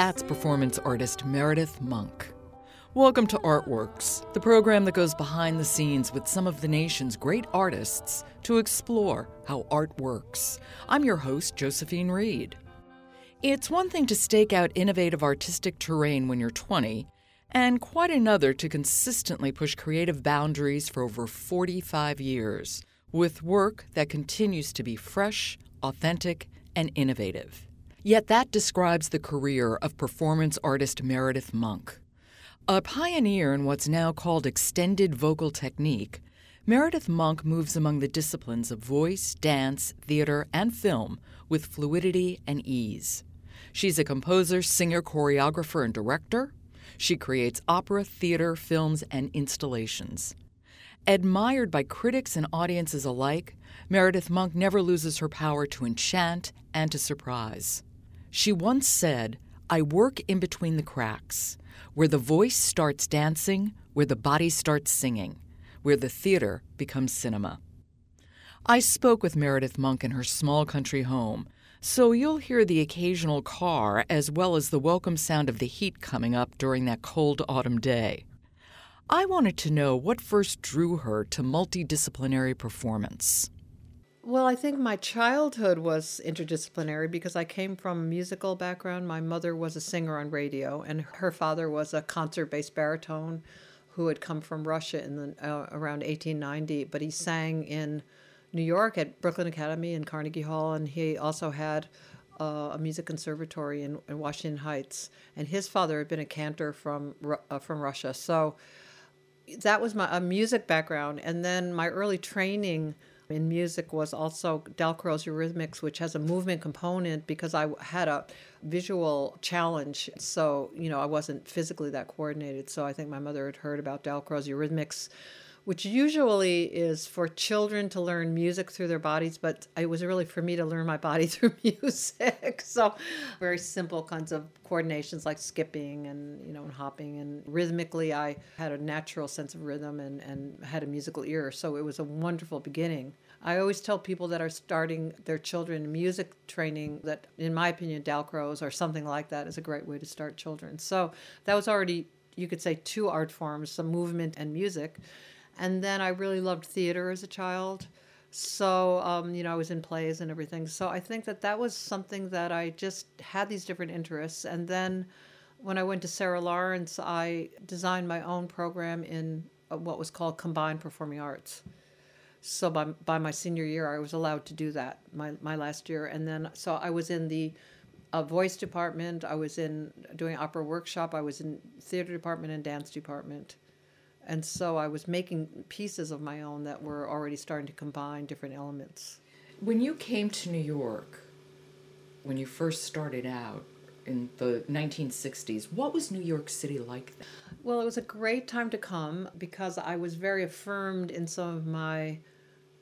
That's performance artist Meredith Monk. Welcome to Artworks, the program that goes behind the scenes with some of the nation's great artists to explore how art works. I'm your host, Josephine Reed. It's one thing to stake out innovative artistic terrain when you're 20, and quite another to consistently push creative boundaries for over 45 years with work that continues to be fresh, authentic, and innovative. Yet that describes the career of performance artist Meredith Monk. A pioneer in what's now called extended vocal technique, Meredith Monk moves among the disciplines of voice, dance, theater, and film with fluidity and ease. She's a composer, singer, choreographer, and director. She creates opera, theater, films, and installations. Admired by critics and audiences alike, Meredith Monk never loses her power to enchant and to surprise. She once said, I work in between the cracks, where the voice starts dancing, where the body starts singing, where the theater becomes cinema. I spoke with Meredith Monk in her small country home, so you'll hear the occasional car as well as the welcome sound of the heat coming up during that cold autumn day. I wanted to know what first drew her to multidisciplinary performance. Well, I think my childhood was interdisciplinary because I came from a musical background. My mother was a singer on radio, and her father was a concert bass baritone who had come from Russia in the, uh, around 1890. But he sang in New York at Brooklyn Academy and Carnegie Hall, and he also had uh, a music conservatory in, in, Washington Heights. And his father had been a cantor from uh, from Russia, so that was my a music background. And then my early training in music was also Dalcroze Eurythmics, which has a movement component because I had a visual challenge. So, you know, I wasn't physically that coordinated. So I think my mother had heard about Dalcroze Eurythmics which usually is for children to learn music through their bodies, but it was really for me to learn my body through music. so very simple kinds of coordinations like skipping and you know and hopping and rhythmically I had a natural sense of rhythm and, and had a musical ear. So it was a wonderful beginning. I always tell people that are starting their children music training that, in my opinion, Dalcroze or something like that is a great way to start children. So that was already, you could say, two art forms, some movement and music. And then I really loved theater as a child. So, um, you know, I was in plays and everything. So I think that that was something that I just had these different interests. And then when I went to Sarah Lawrence, I designed my own program in uh, what was called combined performing arts. So by, by my senior year, I was allowed to do that, my, my last year. And then, so I was in the uh, voice department, I was in doing opera workshop, I was in theater department and dance department. And so I was making pieces of my own that were already starting to combine different elements. When you came to New York, when you first started out in the 1960s, what was New York City like then? Well, it was a great time to come because I was very affirmed in some of my,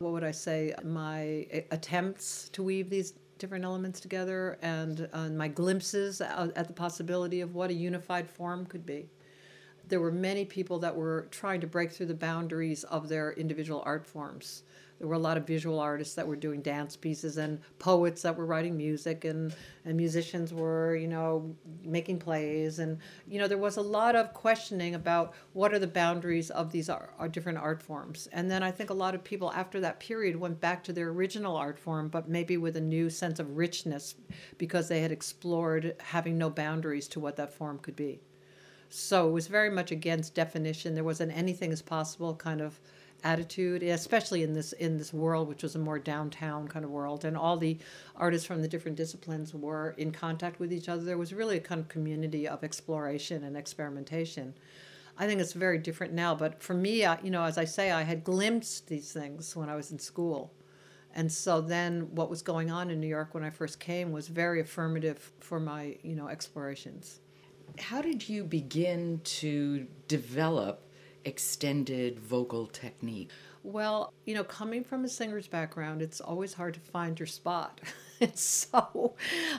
what would I say, my attempts to weave these different elements together and, and my glimpses uh, at the possibility of what a unified form could be there were many people that were trying to break through the boundaries of their individual art forms. There were a lot of visual artists that were doing dance pieces and poets that were writing music and, and musicians were, you know, making plays. And, you know, there was a lot of questioning about what are the boundaries of these are, are uh, different art forms. And then I think a lot of people after that period went back to their original art form, but maybe with a new sense of richness because they had explored having no boundaries to what that form could be. So it was very much against definition. There wasn't anything as possible kind of attitude, especially in this in this world, which was a more downtown kind of world, and all the artists from the different disciplines were in contact with each other. There was really a kind of community of exploration and experimentation. I think it's very different now, but for me, I, you know, as I say, I had glimpsed these things when I was in school. And so then what was going on in New York when I first came was very affirmative for my, you know, explorations how did you begin to develop extended vocal technique? Well, you know, coming from a singer's background, it's always hard to find your spot. It's so,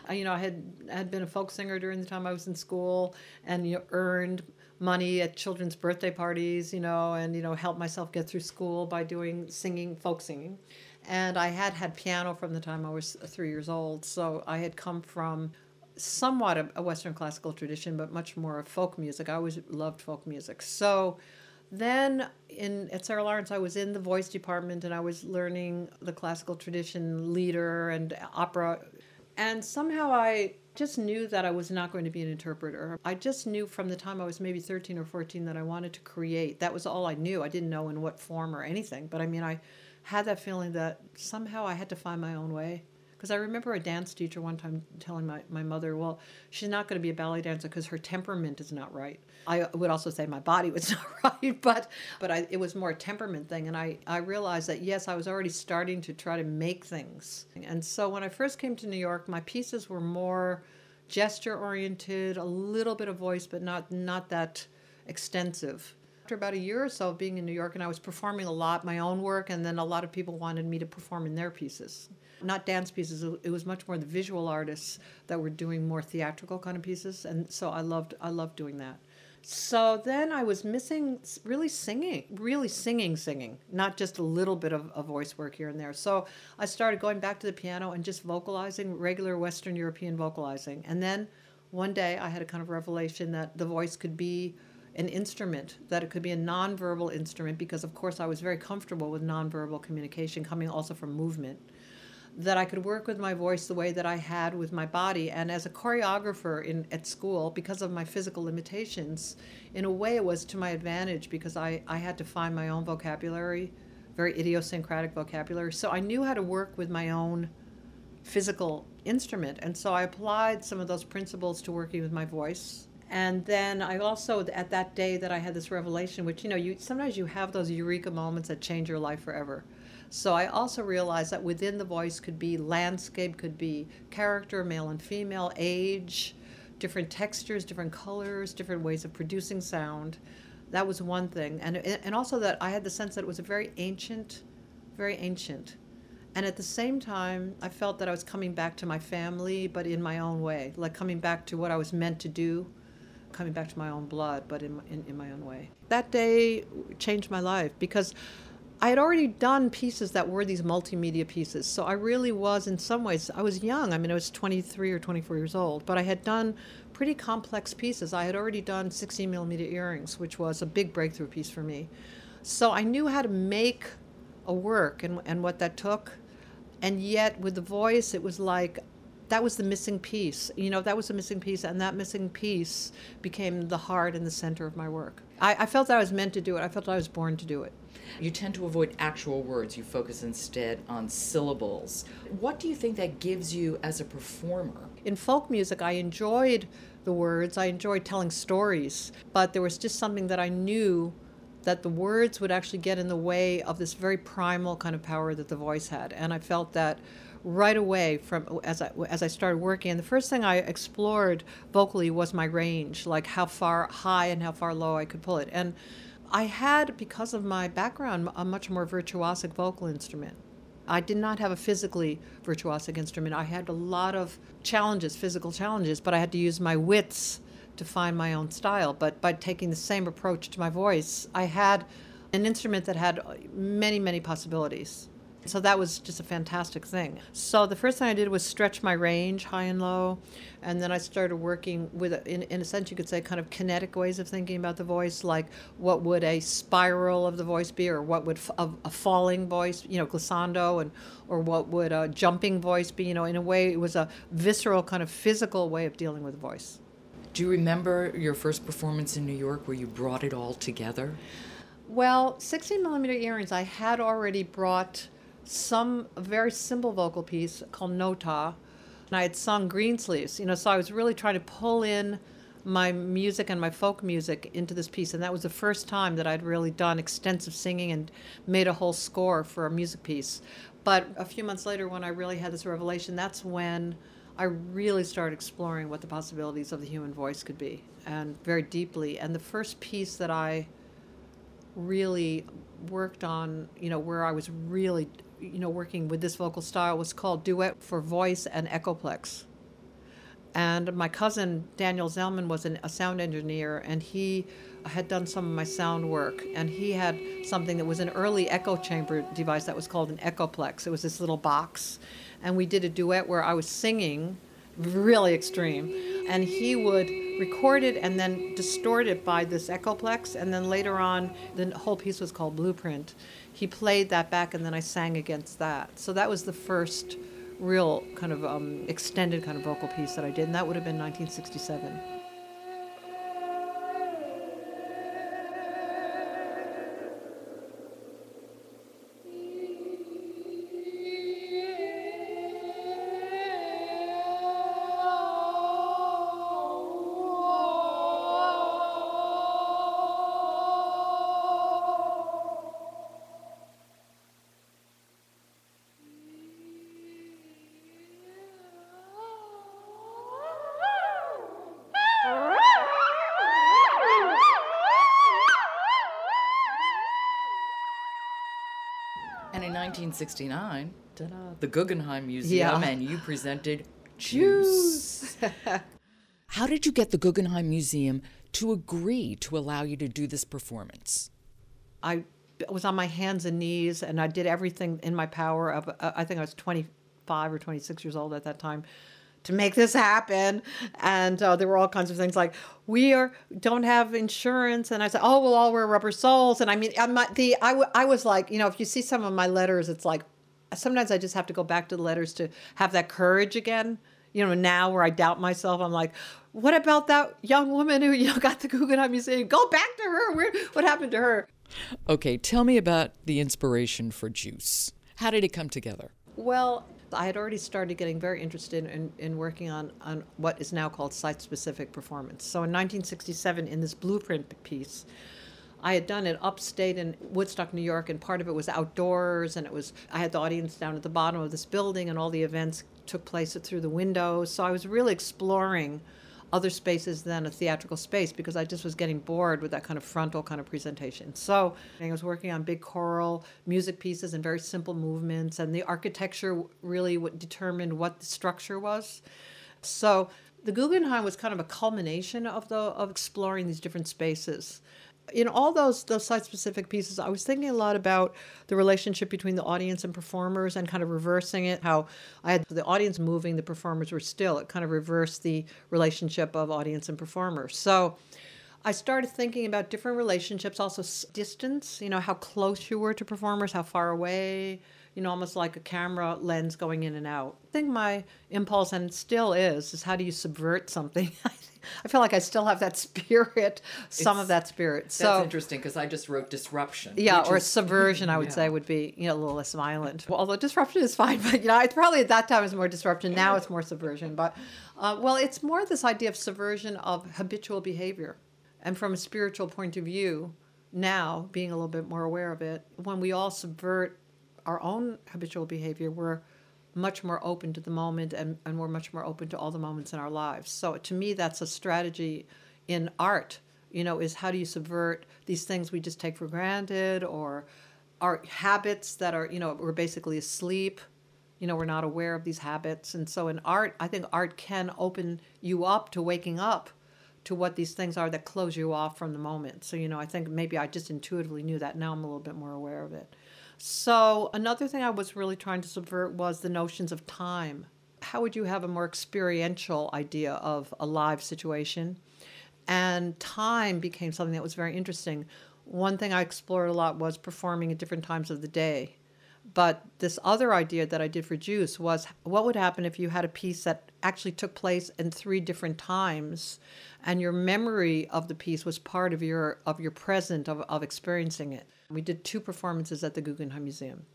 uh, you know, I had had been a folk singer during the time I was in school, and you know, earned money at children's birthday parties, you know, and you know, helped myself get through school by doing singing, folk singing. And I had had piano from the time I was three years old, so I had come from somewhat a, a Western classical tradition, but much more of folk music. I always loved folk music. So then in at Sarah Lawrence, I was in the voice department and I was learning the classical tradition lieder and opera. And somehow I just knew that I was not going to be an interpreter. I just knew from the time I was maybe 13 or 14 that I wanted to create. That was all I knew. I didn't know in what form or anything. But I mean, I had that feeling that somehow I had to find my own way. Because I remember a dance teacher one time telling my, my mother, well, she's not going to be a ballet dancer because her temperament is not right. I would also say my body was not right, but but I, it was more a temperament thing. And I, I realized that, yes, I was already starting to try to make things. And so when I first came to New York, my pieces were more gesture oriented, a little bit of voice, but not not that extensive after about a year or so of being in New York, and I was performing a lot my own work, and then a lot of people wanted me to perform in their pieces not dance pieces. It was much more the visual artists that were doing more theatrical kind of pieces, and so I loved I loved doing that. So then I was missing really singing, really singing, singing, not just a little bit of, of voice work here and there. So I started going back to the piano and just vocalizing, regular Western European vocalizing. And then one day I had a kind of revelation that the voice could be an instrument, that it could be a nonverbal instrument, because of course I was very comfortable with nonverbal communication coming also from movement that I could work with my voice the way that I had with my body. And as a choreographer in at school, because of my physical limitations, in a way it was to my advantage because I, I had to find my own vocabulary, very idiosyncratic vocabulary. So I knew how to work with my own physical instrument. And so I applied some of those principles to working with my voice. And then I also, at that day that I had this revelation, which, you know, you sometimes you have those eureka moments that change your life forever so I also realized that within the voice could be landscape, could be character, male and female, age, different textures, different colors, different ways of producing sound. That was one thing. And, and also that I had the sense that it was a very ancient, very ancient. And at the same time, I felt that I was coming back to my family, but in my own way, like coming back to what I was meant to do, coming back to my own blood, but in, in, in my own way. That day changed my life because I had already done pieces that were these multimedia pieces. So I really was, in some ways, I was young. I mean, I was 23 or 24 years old, but I had done pretty complex pieces. I had already done 16 millimeter earrings, which was a big breakthrough piece for me. So I knew how to make a work and, and what that took. And yet, with the voice, it was like that was the missing piece. You know, that was the missing piece, and that missing piece became the heart and the center of my work. I, I felt that I was meant to do it. I felt I was born to do it. You tend to avoid actual words, you focus instead on syllables. What do you think that gives you as a performer? In folk music, I enjoyed the words, I enjoyed telling stories, but there was just something that I knew that the words would actually get in the way of this very primal kind of power that the voice had. And I felt that right away from as I as I started working. And the first thing I explored vocally was my range, like how far high and how far low I could pull it. And I had, because of my background, a much more virtuosic vocal instrument. I did not have a physically virtuosic instrument. I had a lot of challenges, physical challenges, but I had to use my wits to find my own style. But by taking the same approach to my voice, I had an instrument that had many, many possibilities. So that was just a fantastic thing. So the first thing I did was stretch my range high and low. And then I started working with, in, in a sense, you could say, kind of kinetic ways of thinking about the voice, like what would a spiral of the voice be, or what would a, a falling voice, you know, glissando, and or what would a jumping voice be. You know, in a way, it was a visceral, kind of physical way of dealing with the voice. Do you remember your first performance in New York where you brought it all together? Well, 16 millimeter earrings, I had already brought some very simple vocal piece called Nota, and I had sung Greensleeves. You know, so I was really trying to pull in my music and my folk music into this piece, and that was the first time that I'd really done extensive singing and made a whole score for a music piece. But a few months later, when I really had this revelation, that's when I really started exploring what the possibilities of the human voice could be, and very deeply. And the first piece that I really worked on, you know, where I was really you know, working with this vocal style was called Duet for Voice and Echoplex. And my cousin Daniel Zellman was an, a sound engineer, and he had done some of my sound work. And he had something that was an early echo chamber device that was called an Echoplex. It was this little box, and we did a duet where I was singing really extreme. And he would record it and then distort it by this Echoplex. And then later on, the whole piece was called Blueprint. He played that back, and then I sang against that. So that was the first real kind of um, extended kind of vocal piece that I did, and that would have been 1967. 1969, ta-da, the Guggenheim Museum, Yeah. and you presented Juice. How did you get the Guggenheim Museum to agree to allow you to do this performance? I was on my hands and knees, and I did everything in my power. Of uh, I think I was 25 or 26 years old at that time to make this happen. And uh, there were all kinds of things like we are don't have insurance, and I said, oh, we'll all wear rubber soles. And I mean, I'm not the I, w- I was like, you know, if you see some of my letters, it's like sometimes I just have to go back to the letters to have that courage again. You know, now where I doubt myself, I'm like, what about that young woman who you know got the Guggenheim Museum? Go back to her. Where what happened to her? Okay, tell me about the inspiration for Juice. How did it come together? Well, I had already started getting very interested in, in working on, on what is now called site specific performance. So in 1967, in this blueprint piece, I had done it upstate in Woodstock, New York, and part of it was outdoors, and it was I had the audience down at the bottom of this building, and all the events took place through the windows. So I was really exploring other spaces than a theatrical space because I just was getting bored with that kind of frontal kind of presentation. So I was working on big choral music pieces and very simple movements, and the architecture really determined what the structure was. So the Guggenheim was kind of a culmination of the of exploring these different spaces. In all those those site specific pieces, I was thinking a lot about the relationship between the audience and performers and kind of reversing it. How I had the audience moving, the performers were still. It kind of reversed the relationship of audience and performers. So I started thinking about different relationships, also distance, you know, how close you were to performers, how far away, you know, almost like a camera lens going in and out. I think my impulse, and still is, is how do you subvert something? I feel like I still have that spirit, some of that spirit. That's So, interesting because I just wrote disruption. yeah, or is- subversion, I would Yeah. say, would be you know a little less violent. Well, although disruption is fine, but you know, it's probably at that time it was more disruption. Now it's more subversion. But uh, well, it's more this idea of subversion of habitual behavior, and from a spiritual point of view, now being a little bit more aware of it, when we all subvert our own habitual behavior, we're much more open to the moment and, and we're much more open to all the moments in our lives. So to me, that's a strategy in art, you know, is how do you subvert these things we just take for granted or our habits that are, you know, we're basically asleep. You know, we're not aware of these habits. And so in art, I think art can open you up to waking up to what these things are that close you off from the moment. So, you know, I think maybe I just intuitively knew that. Now I'm a little bit more aware of it. So, another thing I was really trying to subvert was the notions of time. How would you have a more experiential idea of a live situation? And time became something that was very interesting. One thing I explored a lot was performing at different times of the day. But this other idea that I did for Juice was what would happen if you had a piece that actually took place in three different times and your memory of the piece was part of your of your present of, of experiencing it. We did two performances at the Guggenheim Museum.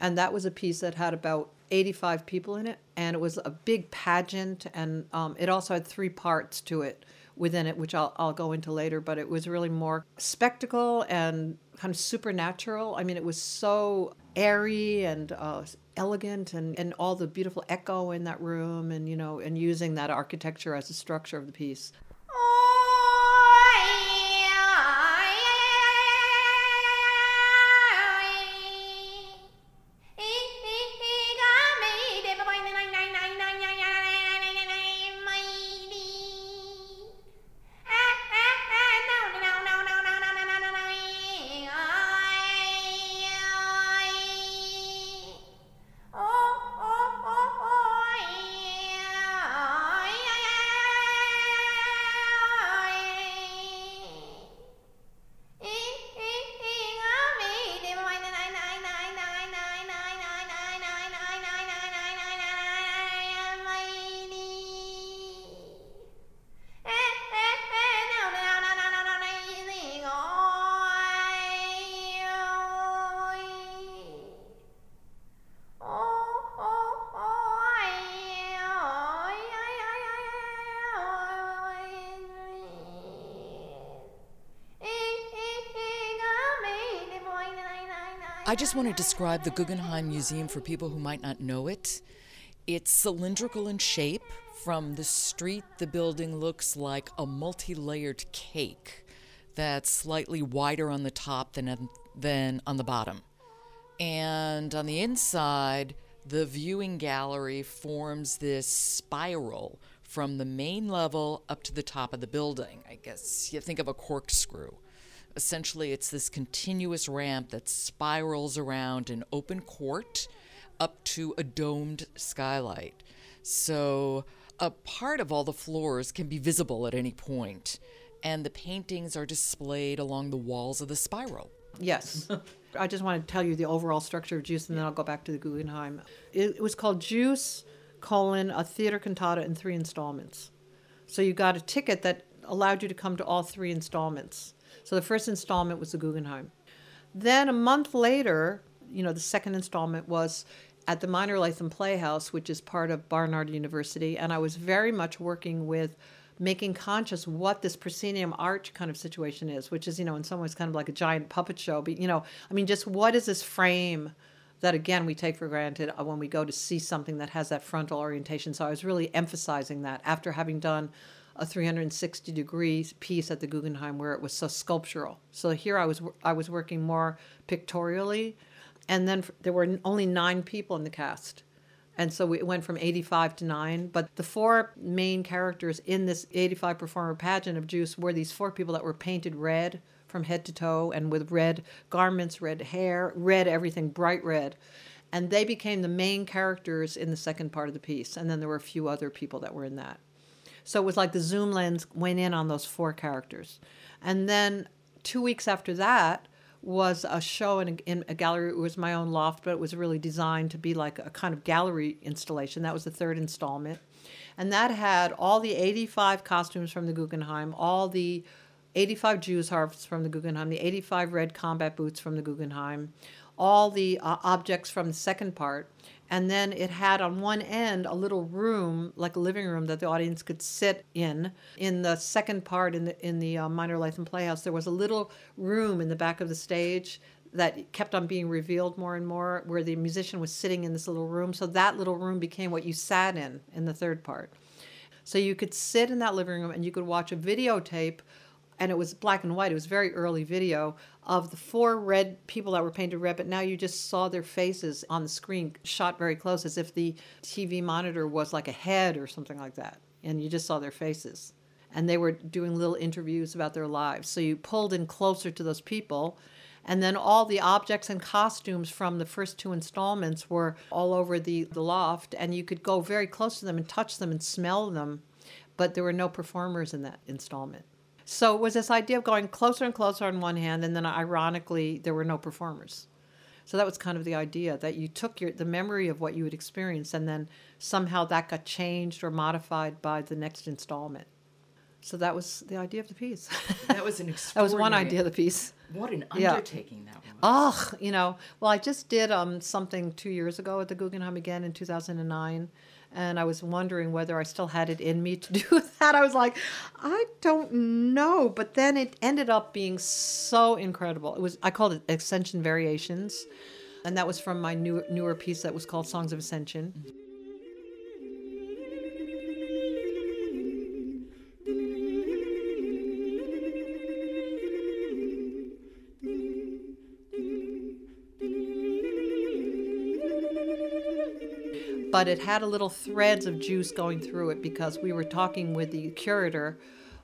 And that was a piece that had about 85 people in it. And it was a big pageant. And um, it also had three parts to it within it, which I'll, I'll go into later. But it was really more spectacle and kind of supernatural. I mean, it was so airy and uh, elegant and, and all the beautiful echo in that room and, you know, and using that architecture as a structure of the piece. I just want to describe the Guggenheim Museum for people who might not know it. It's cylindrical in shape. From the street, the building looks like a multi layered cake that's slightly wider on the top than, than on the bottom. And on the inside, the viewing gallery forms this spiral from the main level up to the top of the building. I guess you think of a corkscrew. Essentially, it's this continuous ramp that spirals around an open court up to a domed skylight. So, a part of all the floors can be visible at any point, and the paintings are displayed along the walls of the spiral. Yes. I just want to tell you the overall structure of JUICE, and then I'll go back to the Guggenheim. It, was called JUICE, colon, a theater cantata in three installments. So you got a ticket that allowed you to come to all three installments. So the first installment was the Guggenheim. Then a month later, you know, the second installment was at the Minor Latham Playhouse, which is part of Barnard University, and I was very much working with making conscious what this proscenium arch kind of situation is, which is, you know, in some ways kind of like a giant puppet show. But, you know, I mean, just what is this frame that, again, we take for granted uh, when we go to see something that has that frontal orientation? So I was really emphasizing that after having done a 360 degree piece at the Guggenheim where it was so sculptural. So here I was I was working more pictorially, and then there were only nine people in the cast, and so we went from 85 to nine. But the four main characters in this 85 performer pageant of JUICE were these four people that were painted red from head to toe and with red garments, red hair, red everything, bright red. And they became the main characters in the second part of the piece. And then there were a few other people that were in that. So it was like the zoom lens went in on those four characters. And then two weeks after that was a show in a, in a gallery. It was my own loft, but it was really designed to be like a kind of gallery installation. That was the third installment. And that had all the 85 costumes from the Guggenheim, all the 85 Jews harps from the Guggenheim, the 85 red combat boots from the Guggenheim, all the uh, objects from the second part, and then it had on one end a little room like a living room that the audience could sit in. In the second part in the in the uh, minor latham playhouse there was a little room in the back of the stage that kept on being revealed more and more where the musician was sitting in this little room. So that little room became what you sat in in the third part. So you could sit in that living room and you could watch a videotape and it was black and white. It was very early video of the four red people that were painted red, but now you just saw their faces on the screen, shot very close, as if the TV monitor was like a head or something like that, and you just saw their faces. And they were doing little interviews about their lives. So you pulled in closer to those people. And then all the objects and costumes from the first two installments were all over the, the loft, and you could go very close to them and touch them and smell them, but there were no performers in that installment. So it was this idea of going closer and closer on one hand, and then ironically, there were no performers. So that was kind of the idea that you took your the memory of what you had experienced, and then somehow that got changed or modified by the next installment. So that was the idea of the piece. That was an that was one idea of the piece. What an undertaking yeah. that was. Oh, you know, well, I just did um, something two years ago at the Guggenheim again in 2009 and I was wondering whether I still had it in me to do that. I was like, I don't know, but then it ended up being so incredible. It was I called it Ascension Variations, and that was from my new, newer piece that was called Songs of Ascension. But it had a little threads of JUICE going through it because we were talking with the curator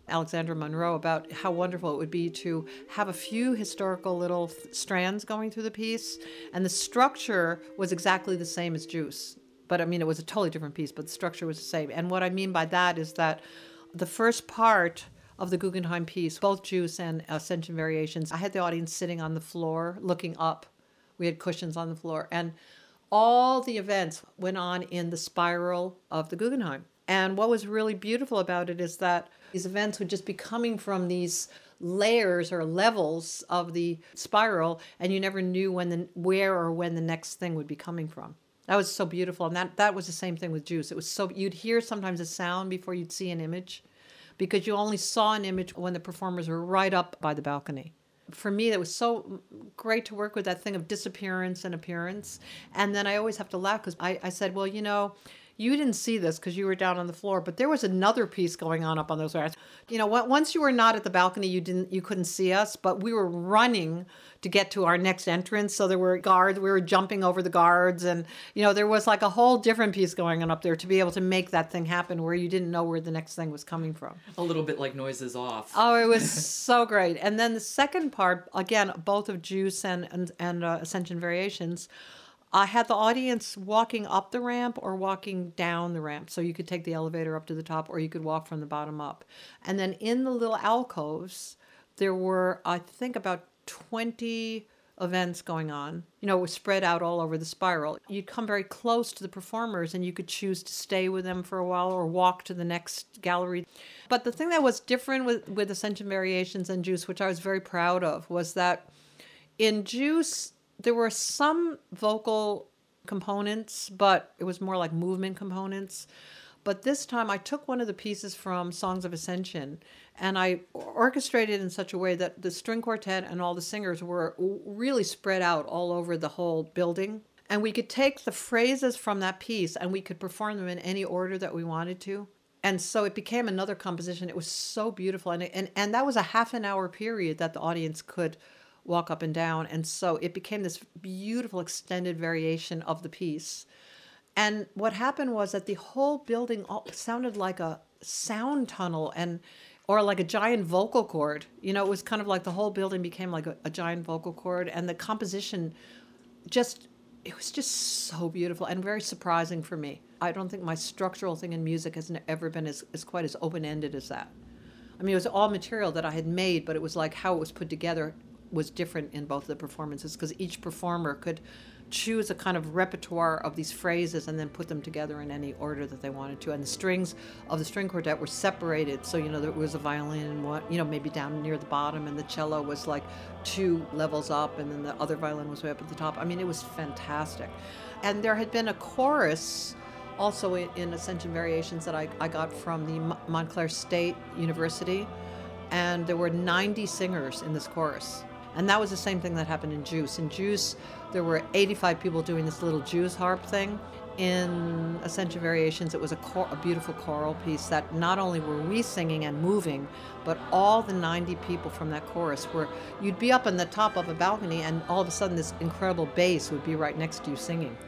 Alexandra Munroe about how wonderful it would be to have a few historical little strands going through the piece and the structure was exactly the same as JUICE. But I mean it was a totally different piece but the structure was the same. And what I mean by that is that the first part of the Guggenheim piece both JUICE and uh, Ascension Variations I had the audience sitting on the floor looking up. We had cushions on the floor. And all the events went on in the spiral of the Guggenheim. And what was really beautiful about it is that these events would just be coming from these layers or levels of the spiral, and you never knew when the where or when the next thing would be coming from. That was so beautiful, and that that was the same thing with JUICE. It was so you'd hear sometimes a sound before you'd see an image, because you only saw an image when the performers were right up by the balcony. For me, it was so great to work with that thing of disappearance and appearance. And then I always have to laugh because I, I said, well, you know, you didn't see this because you were down on the floor, but there was another piece going on up on those ramps. You know, once you were not at the balcony, you didn't, you couldn't see us, but we were running to get to our next entrance. So there were guards, we were jumping over the guards, and you know, there was like a whole different piece going on up there to be able to make that thing happen where you didn't know where the next thing was coming from. A little bit like noises off. Oh, it was so great. And then the second part, again, both of Juice and and, and uh, Ascension Variations I had the audience walking up the ramp or walking down the ramp. So you could take the elevator up to the top or you could walk from the bottom up. And then in the little alcoves, there were, I think, about 20 events going on. You know, it was spread out all over the spiral. You'd come very close to the performers and you could choose to stay with them for a while or walk to the next gallery. But the thing that was different with, with Ascension Variations and Juice, which I was very proud of, was that in Juice, there were some vocal components, but it was more like movement components. But this time I took one of the pieces from Songs of Ascension and I orchestrated in such a way that the string quartet and all the singers were really spread out all over the whole building. And we could take the phrases from that piece and we could perform them in any order that we wanted to. And so it became another composition. It was so beautiful. And, and, and that was a half an hour period that the audience could walk up and down. And so it became this beautiful extended variation of the piece. And what happened was that the whole building sounded like a sound tunnel and or like a giant vocal cord. You know, it was kind of like the whole building became like a, a giant vocal cord and the composition just it was just so beautiful and very surprising for me. I don't think my structural thing in music has ever been as, as quite as open ended as that. I mean, it was all material that I had made, but it was like how it was put together was different in both of the performances because each performer could choose a kind of repertoire of these phrases and then put them together in any order that they wanted to. And the strings of the string quartet were separated, so you know there was a violin, one, you know, maybe down near the bottom, and the cello was like two levels up, and then the other violin was way up at the top. I mean, it was fantastic. And there had been a chorus also in, in Ascension Variations that I, I got from the Montclair State University, and there were 90 singers in this chorus and that was the same thing that happened in Juice. In Juice, there were 85 people doing this little Jew's harp thing. In Ascension Variations, it was a, cor- a beautiful choral piece that not only were we singing and moving, but all the 90 people from that chorus were, you'd be up on the top of a balcony, and all of a sudden, this incredible bass would be right next to you singing.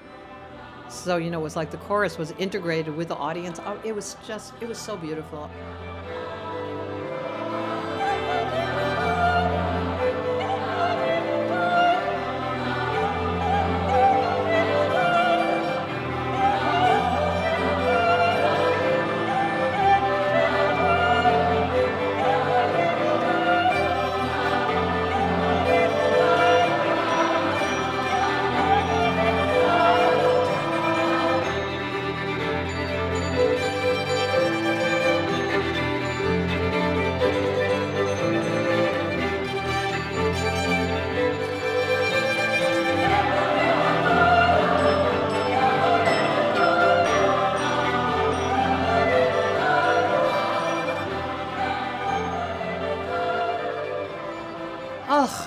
So, you know, it was like the chorus was integrated with the audience. Oh, it was just, it was so beautiful.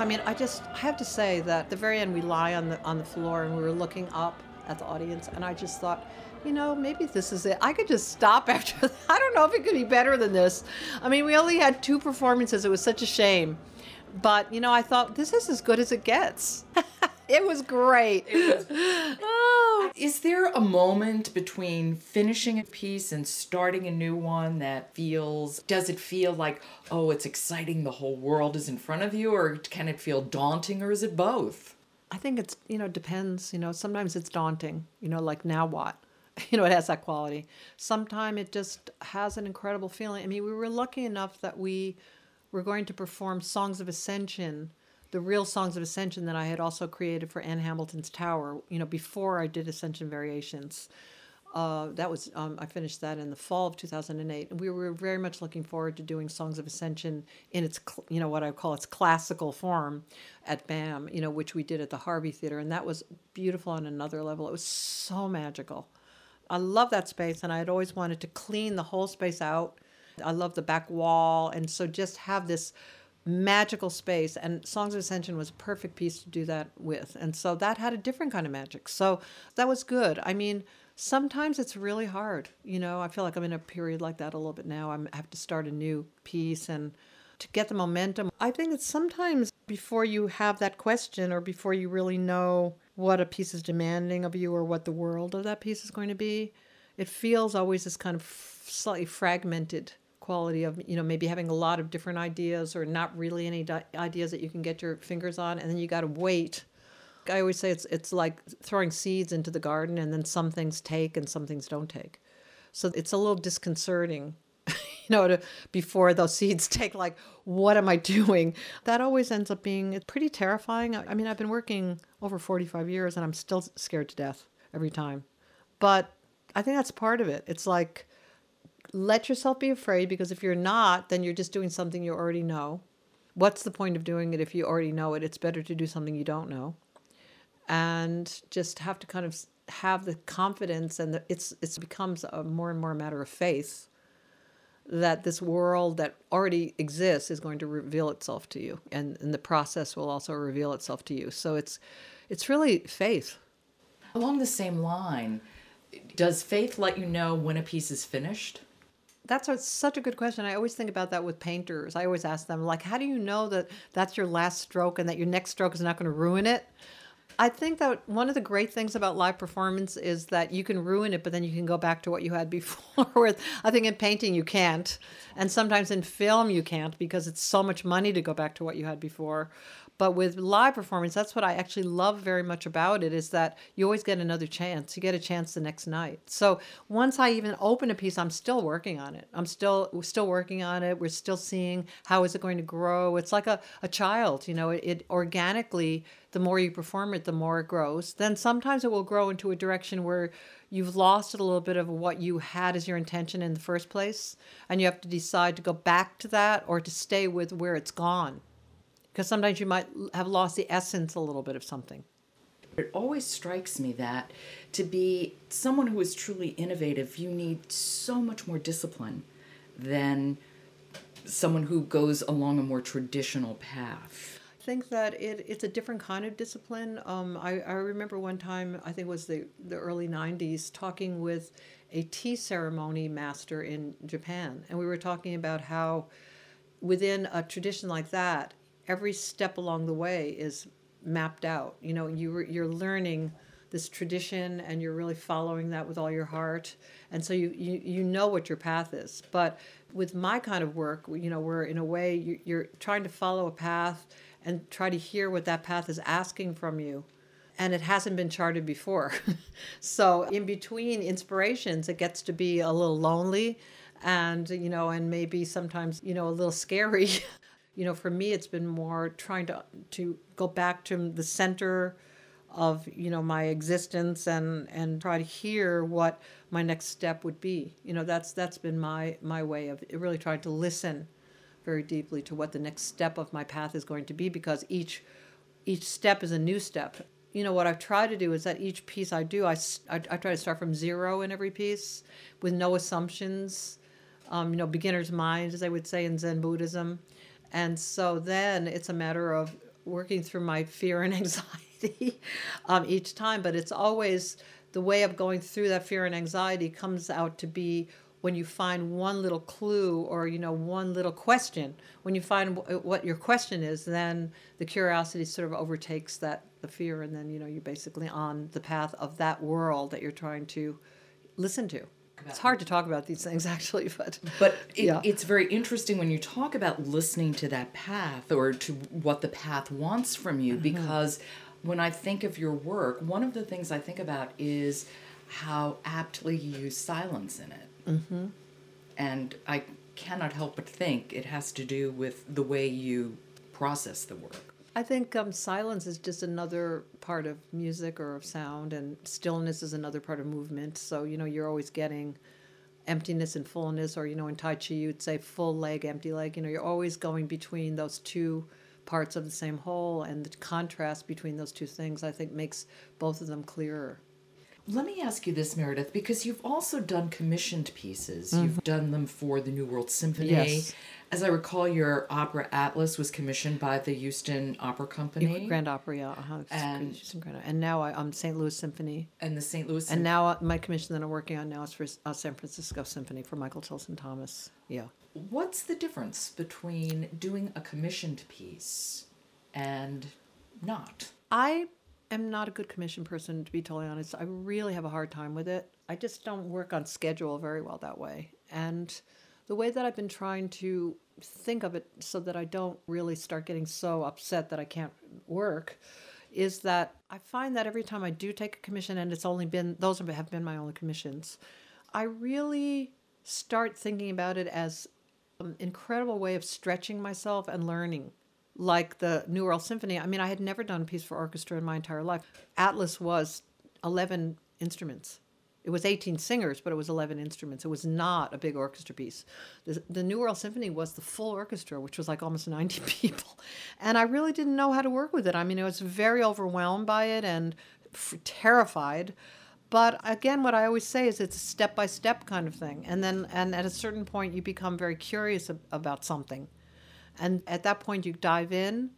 I mean, I just I have to say that at the very end we lie on the on the floor and we were looking up at the audience, and I just thought, you know, maybe this is it. I could just stop after. I don't know if it could be better than this. I mean, we only had two performances. It was such a shame, but you know, I thought this is as good as it gets. it was great. It was. oh. Is there a moment between finishing a piece and starting a new one that feels, does it feel like, oh, it's exciting, the whole world is in front of you, or can it feel daunting, or is it both? I think it's, you know, depends. You know, sometimes it's daunting, you know, like now what? You know, it has that quality. Sometimes it just has an incredible feeling. I mean, we were lucky enough that we were going to perform Songs of Ascension the real songs of ascension that I had also created for Ann Hamilton's Tower. You know, before I did Ascension Variations. Uh, that was um, I finished that in the fall of 2008, and we were very much looking forward to doing Songs of Ascension in its you know what I call its classical form at BAM, you know, which we did at the Harvey Theater, and that was beautiful on another level. It was so magical. I love that space, and I had always wanted to clean the whole space out. I love the back wall, and so just have this magical space and songs of ascension was a perfect piece to do that with. And so that had a different kind of magic. So that was good. I mean sometimes it's really hard you know? I feel like i'm in a period like that a little bit now. I'm, i have to start a new piece and to get the momentum. I think it's sometimes before you have that question or before you really know what a piece is demanding of you or what the world of that piece is going to be it feels always this kind of slightly fragmented quality of you know maybe having a lot of different ideas or not really any di- ideas that you can get your fingers on and then you got to wait. I always say it's it's like throwing seeds into the garden and then some things take and some things don't take. So it's a little disconcerting you know to, before those seeds take like what am i doing? That always ends up being pretty terrifying. I mean i've been working over 45 years and i'm still scared to death every time. But i think that's part of it. It's like let yourself be afraid because if you're not, then you're just doing something you already know. What's the point of doing it if you already know it? It's better to do something you don't know. And just have to kind of have the confidence and the, it's it becomes a more and more a matter of faith that this world that already exists is going to reveal itself to you and, and the process will also reveal itself to you so it's it's really faith along the same line does faith let you know when a piece is finished that's a, such a good question. I always think about that with painters. I always ask them, like, how do you know that that's your last stroke and that your next stroke is not going to ruin it? I think that one of the great things about live performance is that you can ruin it, but then you can go back to what you had before. Where I think in painting you can't, and sometimes in film you can't because it's so much money to go back to what you had before. But with live performance, that's what I actually love very much about it is that you always get another chance. You get a chance the next night. So once I even open a piece, I'm still working on it. I'm still still working on it. We're still seeing how is it going to grow. It's like a, a child, you know, it, it organically, the more you perform it, the more it grows. Then sometimes it will grow into a direction where you've lost a little bit of what you had as your intention in the first place. And you have to decide to go back to that or to stay with where it's gone because sometimes you might have lost the essence a little bit of something. It always strikes me that to be someone who is truly innovative, you need so much more discipline than someone who goes along a more traditional path. I think that it, it's a different kind of discipline. Um, I, I remember one time, I think it was the, the early 90s, talking with a tea ceremony master in Japan. And we were talking about how within a tradition like that, every step along the way is mapped out. You know, you you're learning this tradition and you're really following that with all your heart. And so you, you you know what your path is. But with my kind of work you know where in a way you, you're trying to follow a path and try to hear what that path is asking from you and it hasn't been charted before. So in between inspirations it gets to be a little lonely and you know and maybe sometimes you know a little scary you know, for me, it's been more trying to to go back to the center of you know my existence and and try to hear what my next step would be. You know, that's that's been my my way of really trying to listen very deeply to what the next step of my path is going to be because each each step is a new step. You know what I've tried to do is that each piece I do, I, I, I try to start from zero in every piece with no assumptions. Um, you know, beginner's mind, as I would say in Zen Buddhism and so then it's a matter of working through my fear and anxiety um, each time. But it's always the way of going through that fear and anxiety comes out to be when you find one little clue or you know one little question when you find w- what your question is then the curiosity sort of overtakes that the fear and then you know you're basically on the path of that world that you're trying to listen to it's hard to talk about these things actually but but it, yeah. it's very interesting when you talk about listening to that path or to what the path wants from you mm-hmm. because when i think of your work one of the things i think about is how aptly you use silence in it mm-hmm. and i cannot help but think it has to do with the way you process the work I think um, silence is just another part of music or of sound, and stillness is another part of movement. So, you know, you're always getting emptiness and fullness, or, you know, in Tai Chi, you'd say full leg, empty leg. You know, you're always going between those two parts of the same whole, and the contrast between those two things, I think, makes both of them clearer. Let me ask you this, Meredith, because you've also done commissioned pieces. Mm-hmm. You've done them for the New World Symphony. Yes. As I recall, your opera Atlas was commissioned by the Houston Opera Company. Grand Opera, yeah. Uh-huh. And, and now I, am St. Louis Symphony. And the St. Louis And now uh, my commission that I'm working on now is for uh, San Francisco Symphony for Michael Tilson Thomas. Yeah. What's the difference between doing a commissioned piece and not? I am not a good commission person, to be totally honest. I really have a hard time with it. I just don't work on schedule very well that way. And the way that I've been trying to think of it so that I don't really start getting so upset that I can't work is that I find that every time I do take a commission, and it's only been, those have been my only commissions, I really start thinking about it as an incredible way of stretching myself and learning like the New World Symphony. I mean, I had never done a piece for orchestra in my entire life. Atlas was 11 instruments. It was 18 singers, but it was 11 instruments. It was not a big orchestra piece. The, the New World Symphony was the full orchestra, which was like almost 90 people. And I really didn't know how to work with it. I mean, I was very overwhelmed by it and f- terrified. But again, what I always say is it's a step by step kind of thing. And then, and at a certain point, you become very curious ab- about something and at that point you dive in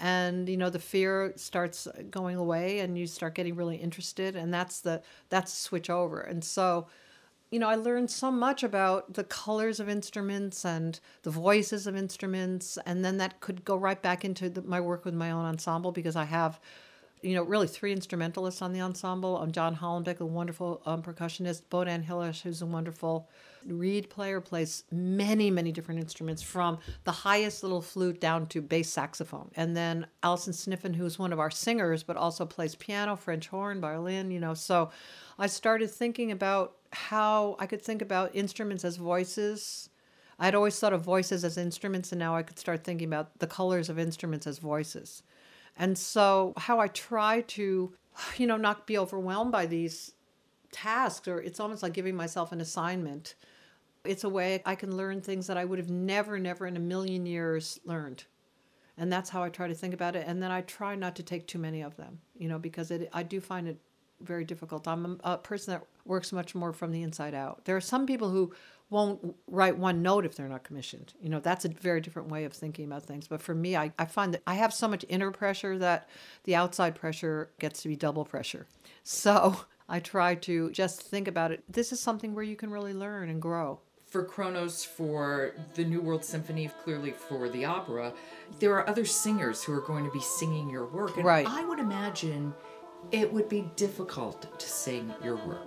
and you know the fear starts going away and you start getting really interested and that's the that's the switch over. And so you know i learned so much about the colors of instruments and the voices of instruments and then that could go right back into the, my work with my own ensemble because i have you know, really three instrumentalists on the ensemble. Um, John Hollenbeck, a wonderful um, percussionist. Bohdan Hilash, who's a wonderful reed player, plays many, many different instruments from the highest little flute down to bass saxophone. And then Allison Sniffin, who's one of our singers, but also plays piano, French horn, violin, you know. So I started thinking about how I could think about instruments as voices. I'd always thought of voices as instruments, and now I could start thinking about the colors of instruments as voices. And so, how I try to, you know, not be overwhelmed by these tasks, or it's almost like giving myself an assignment. It's a way I can learn things that I would have never, never in a million years learned. And that's how I try to think about it. And then I try not to take too many of them, you know, because it, I do find it very difficult. I'm a, person that works much more from the inside out. There are some people who won't write one note if they're not commissioned. You know, that's a very different way of thinking about things. But for me, I, I find that I have so much inner pressure that the outside pressure gets to be double pressure. So I try to just think about it. This is something where you can really learn and grow. For Kronos, for the New World Symphony, clearly for the opera, there are other singers who are going to be singing your work. And right. I would imagine it would be difficult to sing your work.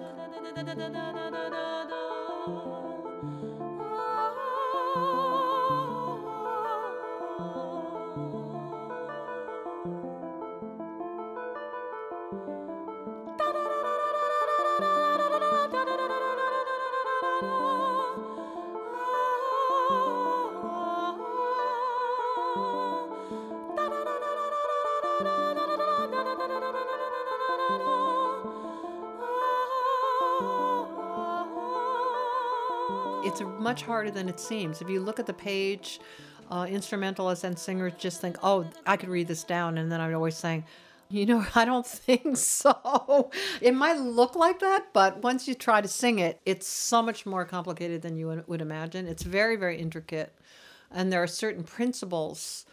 Harder than it seems. If you look at the page, uh, instrumentalists and singers just think, oh, I could read this down. And then I'm always saying, you know, I don't think so. It might look like that, but once you try to sing it, it's so much more complicated than you would imagine. It's very, very intricate. And there are certain principles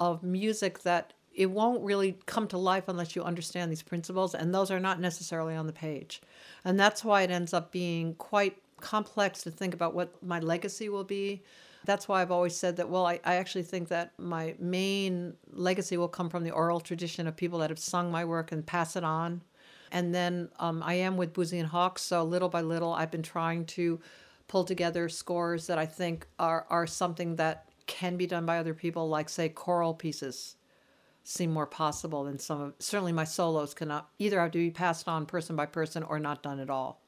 of music that it won't really come to life unless you understand these principles. And those are not necessarily on the page. And that's why it ends up being quite complex to think about what my legacy will be. That's why I've always said that, well, I, I actually think that my main legacy will come from the oral tradition of people that have sung my work and pass it on. And then um, I am with Boosey and Hawkes, so little by little, I've been trying to pull together scores that I think are, are something that can be done by other people, like, say, choral pieces seem more possible than some of certainly my solos cannot either have to be passed on person by person or not done at all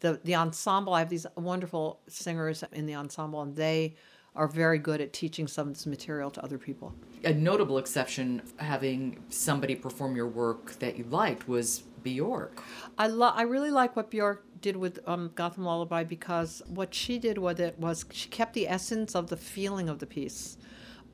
the the ensemble. I have these wonderful singers in the ensemble, and they are very good at teaching some of this material to other people. A notable exception, having somebody perform your work that you liked, was Bjork. I lo- I really like what Bjork did with um, Gotham Lullaby because what she did with it was she kept the essence of the feeling of the piece,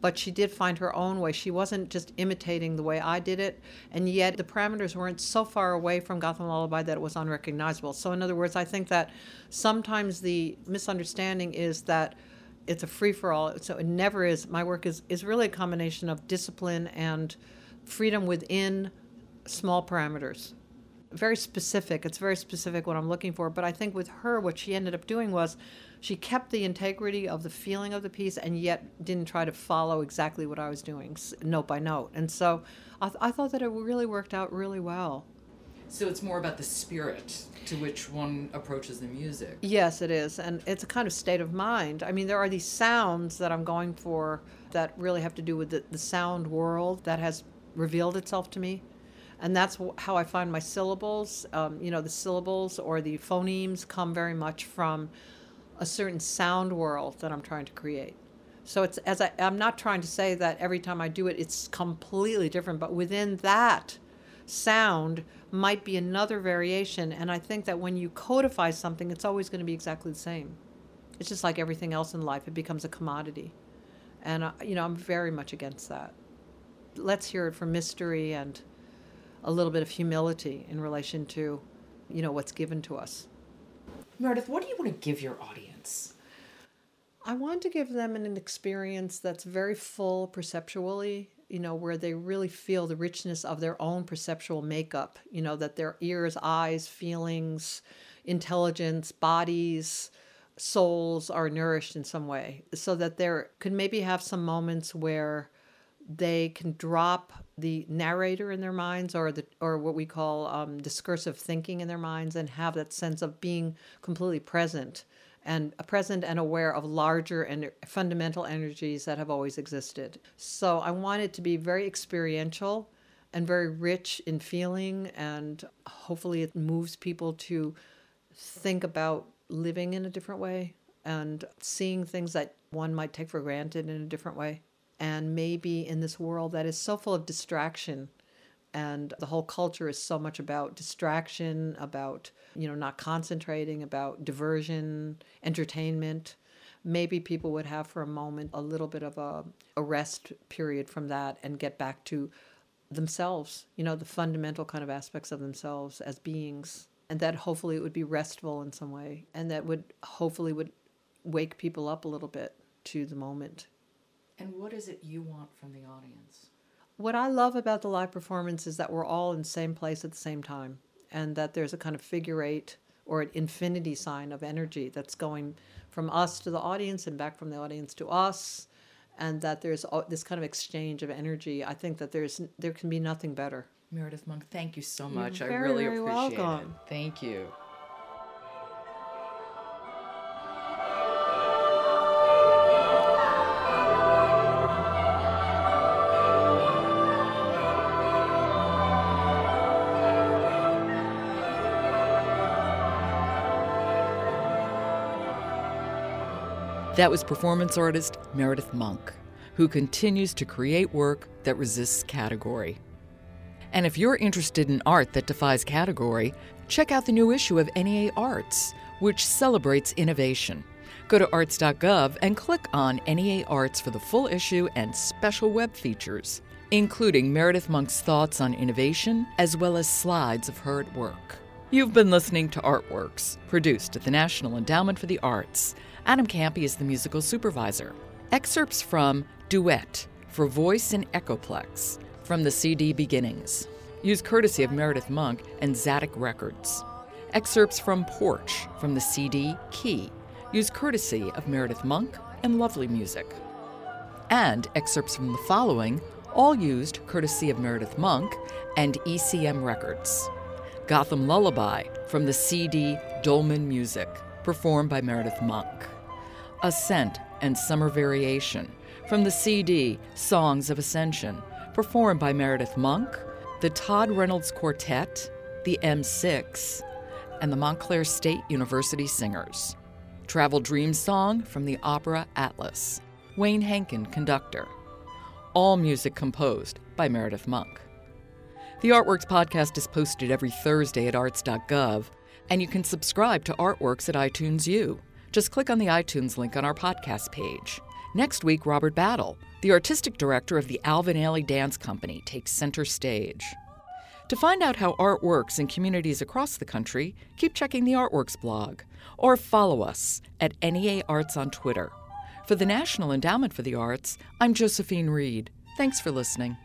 but she did find her own way. She wasn't just imitating the way I did it, and yet the parameters weren't so far away from Gotham Lullaby that it was unrecognizable. So, in other words, I think that sometimes the misunderstanding is that it's a free for all. So it never is. My work is, is really a combination of discipline and freedom within small parameters. Very specific. It's very specific what I'm looking for. But I think with her, what she ended up doing was she kept the integrity of the feeling of the piece and yet didn't try to follow exactly what I was doing, note by note. And so I, th- I thought that it really worked out really well. So it's more about the spirit to which one approaches the music. Yes, it is. And it's a kind of state of mind. I mean, there are these sounds that I'm going for that really have to do with the, the sound world that has revealed itself to me. And that's how I find my syllables. Um, you know, the syllables or the phonemes come very much from a certain sound world that I'm trying to create. So it's as I, I'm not trying to say that every time I do it, it's completely different, but within that sound might be another variation. And I think that when you codify something, it's always going to be exactly the same. It's just like everything else in life, it becomes a commodity. And, uh, you know, I'm very much against that. Let's hear it for mystery and a little bit of humility in relation to, you know, what's given to us. Meredith, what do you want to give your audience? I want to give them an experience that's very full perceptually, you know, where they really feel the richness of their own perceptual makeup, you know, that their ears, eyes, feelings, intelligence, bodies, souls are nourished in some way so that there could maybe have some moments where they can drop the narrator in their minds or the or what we call um, discursive thinking in their minds and have that sense of being completely present and present and aware of larger and fundamental energies that have always existed. So I want it to be very experiential and very rich in feeling and hopefully it moves people to think about living in a different way and seeing things that one might take for granted in a different way and maybe in this world that is so full of distraction and the whole culture is so much about distraction about you know not concentrating about diversion entertainment. Maybe people would have for a moment a little bit of a, a rest period from that and get back to themselves you know the fundamental kind of aspects of themselves as beings and that hopefully it would be restful in some way and that would hopefully would wake people up a little bit to the moment and what is it you want from the audience? What I love about the live performance is that we're all in the same place at the same time, and that there's a kind of figure eight or an infinity sign of energy that's going from us to the audience and back from the audience to us, and that there's this kind of exchange of energy. I think that there's there can be nothing better. Meredith Monk, thank you so much. You're very, I really very appreciate welcome. it. Thank you. That was performance artist Meredith Monk, who continues to create work that resists category. And if you're interested in art that defies category, check out the new issue of NEA Arts, which celebrates innovation. Go to arts.gov and click on NEA Arts for the full issue and special web features, including Meredith Monk's thoughts on innovation, as well as slides of her at work. You've been listening to Artworks, produced at the National Endowment for the Arts. Adam Kampe is the musical supervisor. Excerpts from Duet for Voice in Echoplex from the CD Beginnings. Used courtesy of Meredith Monk and Tzadik Records. Excerpts from Porch from the CD Key. Used courtesy of Meredith Monk and Lovely Music. And excerpts from the following, all used courtesy of Meredith Monk and ECM Records. Gotham Lullaby from the CD Dolmen Music, performed by Meredith Monk. Ascent and Summer Variation from the CD Songs of Ascension, performed by Meredith Monk, the Todd Reynolds Quartet, the M6, and the Montclair State University Singers. Travel Dream Song from the opera Atlas, Wayne Hankin, conductor. All music composed by Meredith Monk. The Artworks podcast is posted every Thursday at arts.gov, and you can subscribe to Artworks at iTunes U. Just click on the iTunes link on our podcast page. Next week, Robert Battle, the artistic director of the Alvin Ailey Dance Company, takes center stage. To find out how art works in communities across the country, keep checking the Artworks blog or follow us at NEA Arts on Twitter. For the National Endowment for the Arts, I'm Josephine Reed. Thanks for listening.